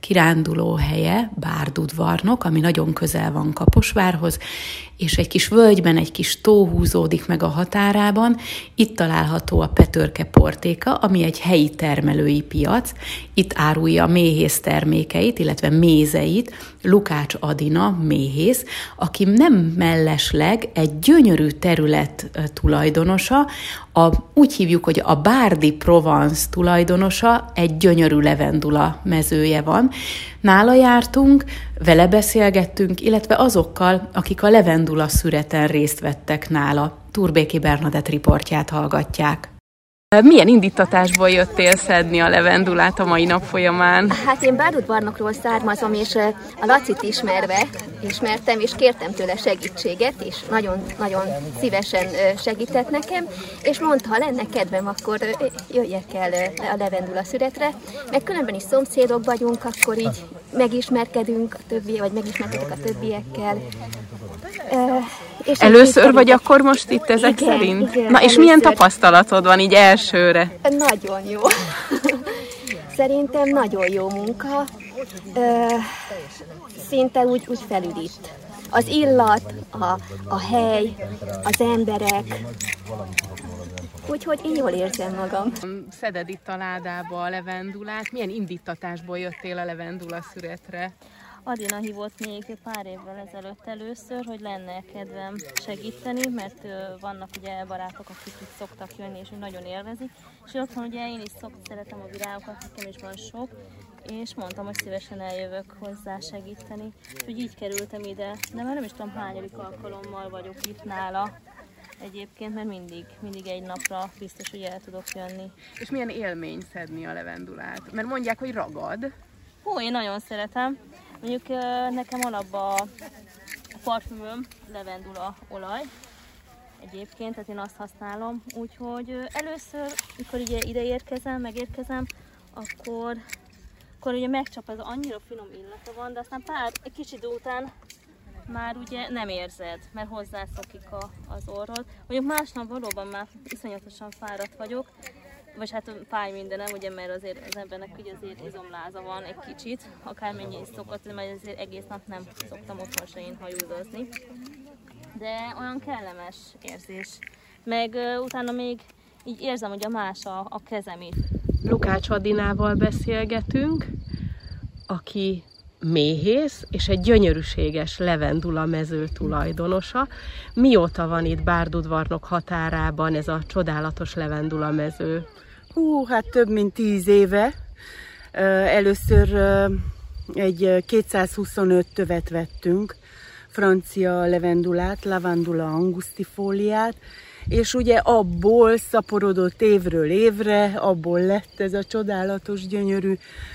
kiránduló helye, Bárdudvarnok, ami nagyon közel van Kaposvárhoz, és egy kis völgyben egy kis tó húzódik meg a határában. Itt található a Petörke Portéka, ami egy helyi termelői piac. Itt árulja méhész termékeit, illetve mézeit Lukács Adina méhész, aki nem mellesleg egy gyönyörű terület tulajdonosa, a, úgy hívjuk, hogy a Bárdi Provence tulajdonosa, egy gyönyörű levendula mezője van, Nála jártunk, vele beszélgettünk, illetve azokkal, akik a levendula szüreten részt vettek nála. Turbéki Bernadett riportját hallgatják. Milyen indítatásból jöttél szedni a levendulát a mai nap folyamán? Hát én Bárdudvarnokról származom, és a Lacit ismerve ismertem, és kértem tőle segítséget, és nagyon-nagyon szívesen segített nekem, és mondta, ha lenne kedvem, akkor jöjjek el a levendula szüretre, meg különben is szomszédok vagyunk, akkor így megismerkedünk a többi, vagy megismerkedünk a többiekkel. És Először vagy akkor most itt ezek igen, szerint? Igen, Na és először. milyen tapasztalatod van így elsőre? Nagyon jó. Szerintem nagyon jó munka. Szinte úgy, úgy felüdít. Az illat, a, a hely, az emberek, Úgyhogy én jól érzem magam. Szeded itt a ládába a levendulát. Milyen indítatásból jöttél a levendula szüretre? Adina hívott még pár évvel ezelőtt először, hogy lenne kedvem segíteni, mert vannak ugye barátok, akik itt szoktak jönni, és nagyon élvezik. És otthon ugye én is szok, szeretem a virágokat, nekem is van sok, és mondtam, hogy szívesen eljövök hozzá segíteni. Úgyhogy így kerültem ide, de már nem is tudom hányadik alkalommal vagyok itt nála, egyébként, mert mindig, mindig egy napra biztos, hogy el tudok jönni. És milyen élmény szedni a levendulát? Mert mondják, hogy ragad. Hú, én nagyon szeretem. Mondjuk nekem alapban a parfümöm levendula olaj, egyébként, tehát én azt használom, úgyhogy először, mikor ugye ide érkezem, megérkezem, akkor, akkor ugye megcsap, ez annyira finom illata van, de aztán pár, egy kicsit után már ugye nem érzed, mert hozzászokik a, az orrod. Mondjuk másnap valóban már iszonyatosan fáradt vagyok, vagy hát fáj mindenem, ugye, mert azért az embernek ugye azért izomláza van egy kicsit, akármennyi is szokott, mert azért egész nap nem szoktam otthon se én hajódozni. De olyan kellemes érzés. Meg uh, utána még így érzem, hogy a más a, a kezem is. Lukács Adinával beszélgetünk, aki méhész és egy gyönyörűséges levendula mező tulajdonosa. Mióta van itt Bárdudvarnok határában ez a csodálatos levendula mező? Hú, hát több mint tíz éve. Először egy 225 tövet vettünk, francia levendulát, lavandula angustifóliát, és ugye abból szaporodott évről évre, abból lett ez a csodálatos, gyönyörű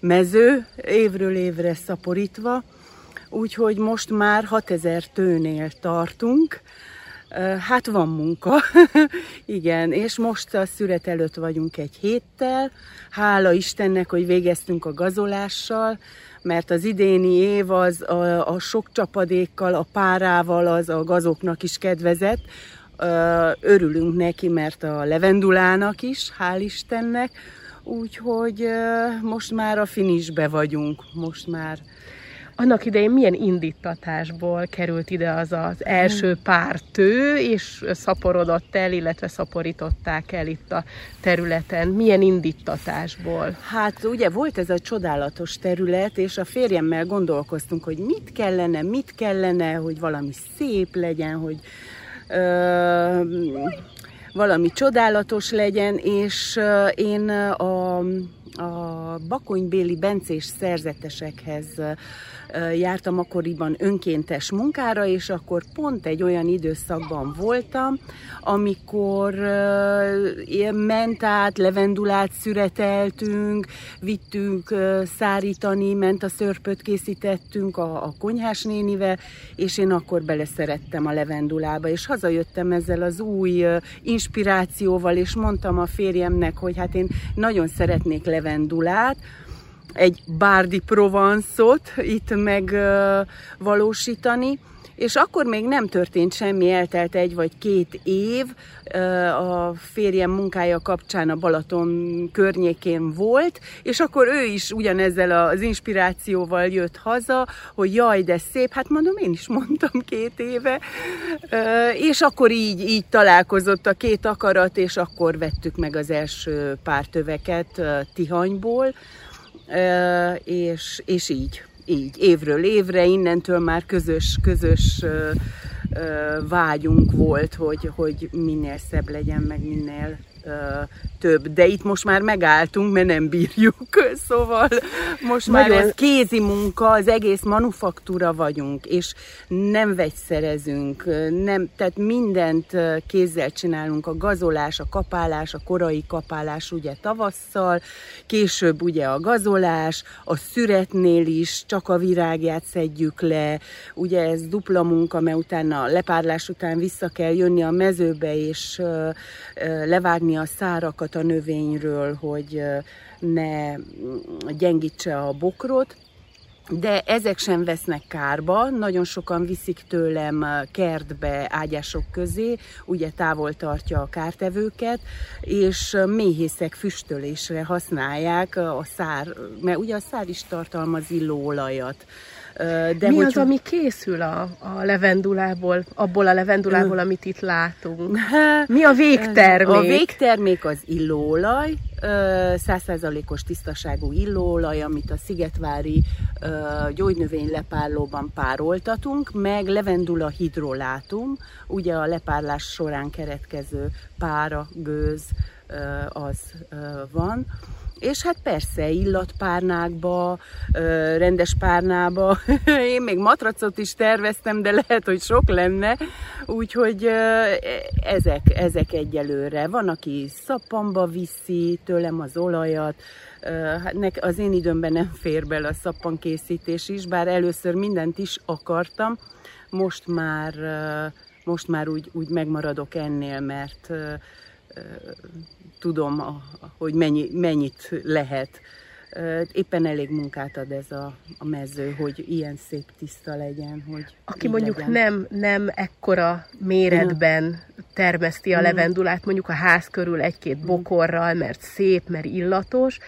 mező, évről évre szaporítva, úgyhogy most már 6000 tőnél tartunk, Hát van munka, igen, és most a szület előtt vagyunk egy héttel. Hála Istennek, hogy végeztünk a gazolással, mert az idéni év az a, a sok csapadékkal, a párával az a gazoknak is kedvezett. Örülünk neki, mert a levendulának is, hál' Istennek. Úgyhogy most már a finisbe vagyunk, most már annak idején milyen indítatásból került ide az az első pár tő, és szaporodott el, illetve szaporították el itt a területen? Milyen indítatásból? Hát ugye volt ez a csodálatos terület, és a férjemmel gondolkoztunk, hogy mit kellene, mit kellene, hogy valami szép legyen, hogy ö, valami csodálatos legyen, és én a a bakonybéli bencés szerzetesekhez jártam akkoriban önkéntes munkára, és akkor pont egy olyan időszakban voltam, amikor ment át, levendulát szüreteltünk, vittünk szárítani, ment a szörpöt készítettünk a, a konyhás nénivel, és én akkor beleszerettem a levendulába, és hazajöttem ezzel az új inspirációval, és mondtam a férjemnek, hogy hát én nagyon szeretnék levendulát, egy Bárdi Provanszot itt megvalósítani, és akkor még nem történt semmi, eltelt egy vagy két év, a férjem munkája kapcsán a Balaton környékén volt, és akkor ő is ugyanezzel az inspirációval jött haza, hogy jaj, de szép, hát mondom, én is mondtam két éve, és akkor így, így találkozott a két akarat, és akkor vettük meg az első pár töveket Tihanyból, és, és így, így, évről évre, innentől már közös, közös vágyunk volt, hogy, hogy minél szebb legyen, meg minél több, de itt most már megálltunk, mert nem bírjuk, szóval most Nagyon... már ez kézi munka, az egész manufaktúra vagyunk, és nem vegyszerezünk, nem, tehát mindent kézzel csinálunk, a gazolás, a kapálás, a korai kapálás ugye tavasszal, később ugye a gazolás, a szüretnél is csak a virágját szedjük le, ugye ez dupla munka, mert utána a lepárlás után vissza kell jönni a mezőbe, és levágni a szárakat, a növényről, hogy ne gyengítse a bokrot, de ezek sem vesznek kárba, nagyon sokan viszik tőlem kertbe, ágyások közé, ugye távol tartja a kártevőket, és méhészek füstölésre használják a szár, mert ugye a szár is tartalmaz illóolajat. De Mi hogy... az, ami készül a, a levendulából, abból a levendulából, amit itt látunk? Mi a végtermék? A végtermék az illóolaj, százszázalékos tisztaságú illóolaj, amit a Szigetvári gyógynövény lepárlóban pároltatunk, meg levendula hidrolátum, ugye a lepárlás során keretkező pára, gőz az van és hát persze illatpárnákba, rendes párnába, én még matracot is terveztem, de lehet, hogy sok lenne, úgyhogy ezek, ezek egyelőre. Van, aki szappamba viszi tőlem az olajat, hát az én időmben nem fér bele a szappankészítés is, bár először mindent is akartam, most már, most már úgy, úgy megmaradok ennél, mert tudom, hogy mennyi, mennyit lehet. Éppen elég munkát ad ez a, a mező, hogy ilyen szép tiszta legyen. Hogy Aki mondjuk legyen. nem, nem ekkora méretben termeszti a levendulát, mondjuk a ház körül egy-két bokorral, mert szép, mert illatos,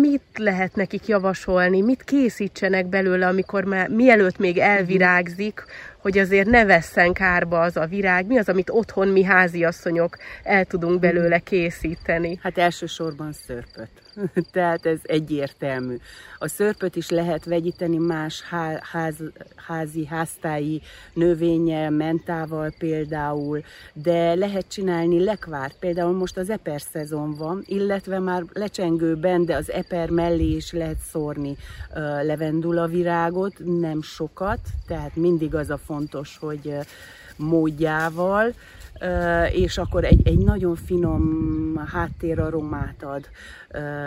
mit lehet nekik javasolni, mit készítsenek belőle, amikor már mielőtt még elvirágzik, hogy azért ne vesszen kárba az a virág, mi az, amit otthon mi háziasszonyok el tudunk belőle készíteni? Hát elsősorban szörpöt. Tehát ez egyértelmű. A szörpöt is lehet vegyíteni más ház, házi, háztáji növényel, mentával például, de lehet csinálni lekvárt. Például most az eper szezon van, illetve már lecsengőben, de az eper mellé is lehet szórni levendula virágot, nem sokat, tehát mindig az a fontos, hogy módjával, és akkor egy, egy nagyon finom háttéraromát ad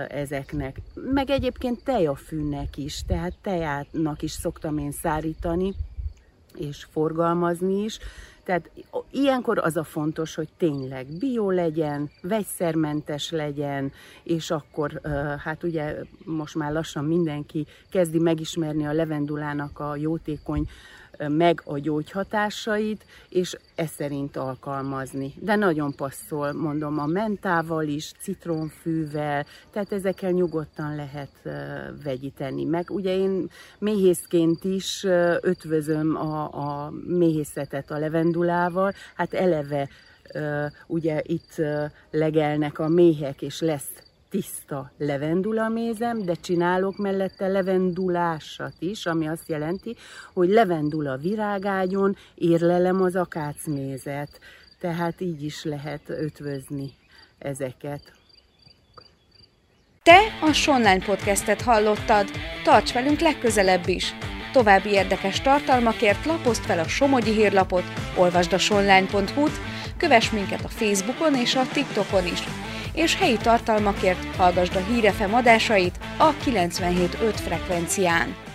ezeknek. Meg egyébként tejafűnek is, tehát tejátnak is szoktam én szárítani, és forgalmazni is. Tehát ilyenkor az a fontos, hogy tényleg bio legyen, vegyszermentes legyen, és akkor hát ugye most már lassan mindenki kezdi megismerni a levendulának a jótékony meg a gyógyhatásait, és ez szerint alkalmazni. De nagyon passzol, mondom, a mentával is, citronfűvel, tehát ezekkel nyugodtan lehet vegyíteni. Meg ugye én méhészként is ötvözöm a, a méhészetet a levendulával, hát eleve ugye itt legelnek a méhek, és lesz tiszta levendulamézem, de csinálok mellette levendulásat is, ami azt jelenti, hogy levendula virágágyon érlelem az akácmézet. Tehát így is lehet ötvözni ezeket. Te a Sonline Podcastet hallottad. Tarts velünk legközelebb is. További érdekes tartalmakért lapozd fel a Somogyi hírlapot, olvasd a sonline.hu-t, kövess minket a Facebookon és a TikTokon is és helyi tartalmakért hallgasd a hírefe adásait a 97.5 frekvencián.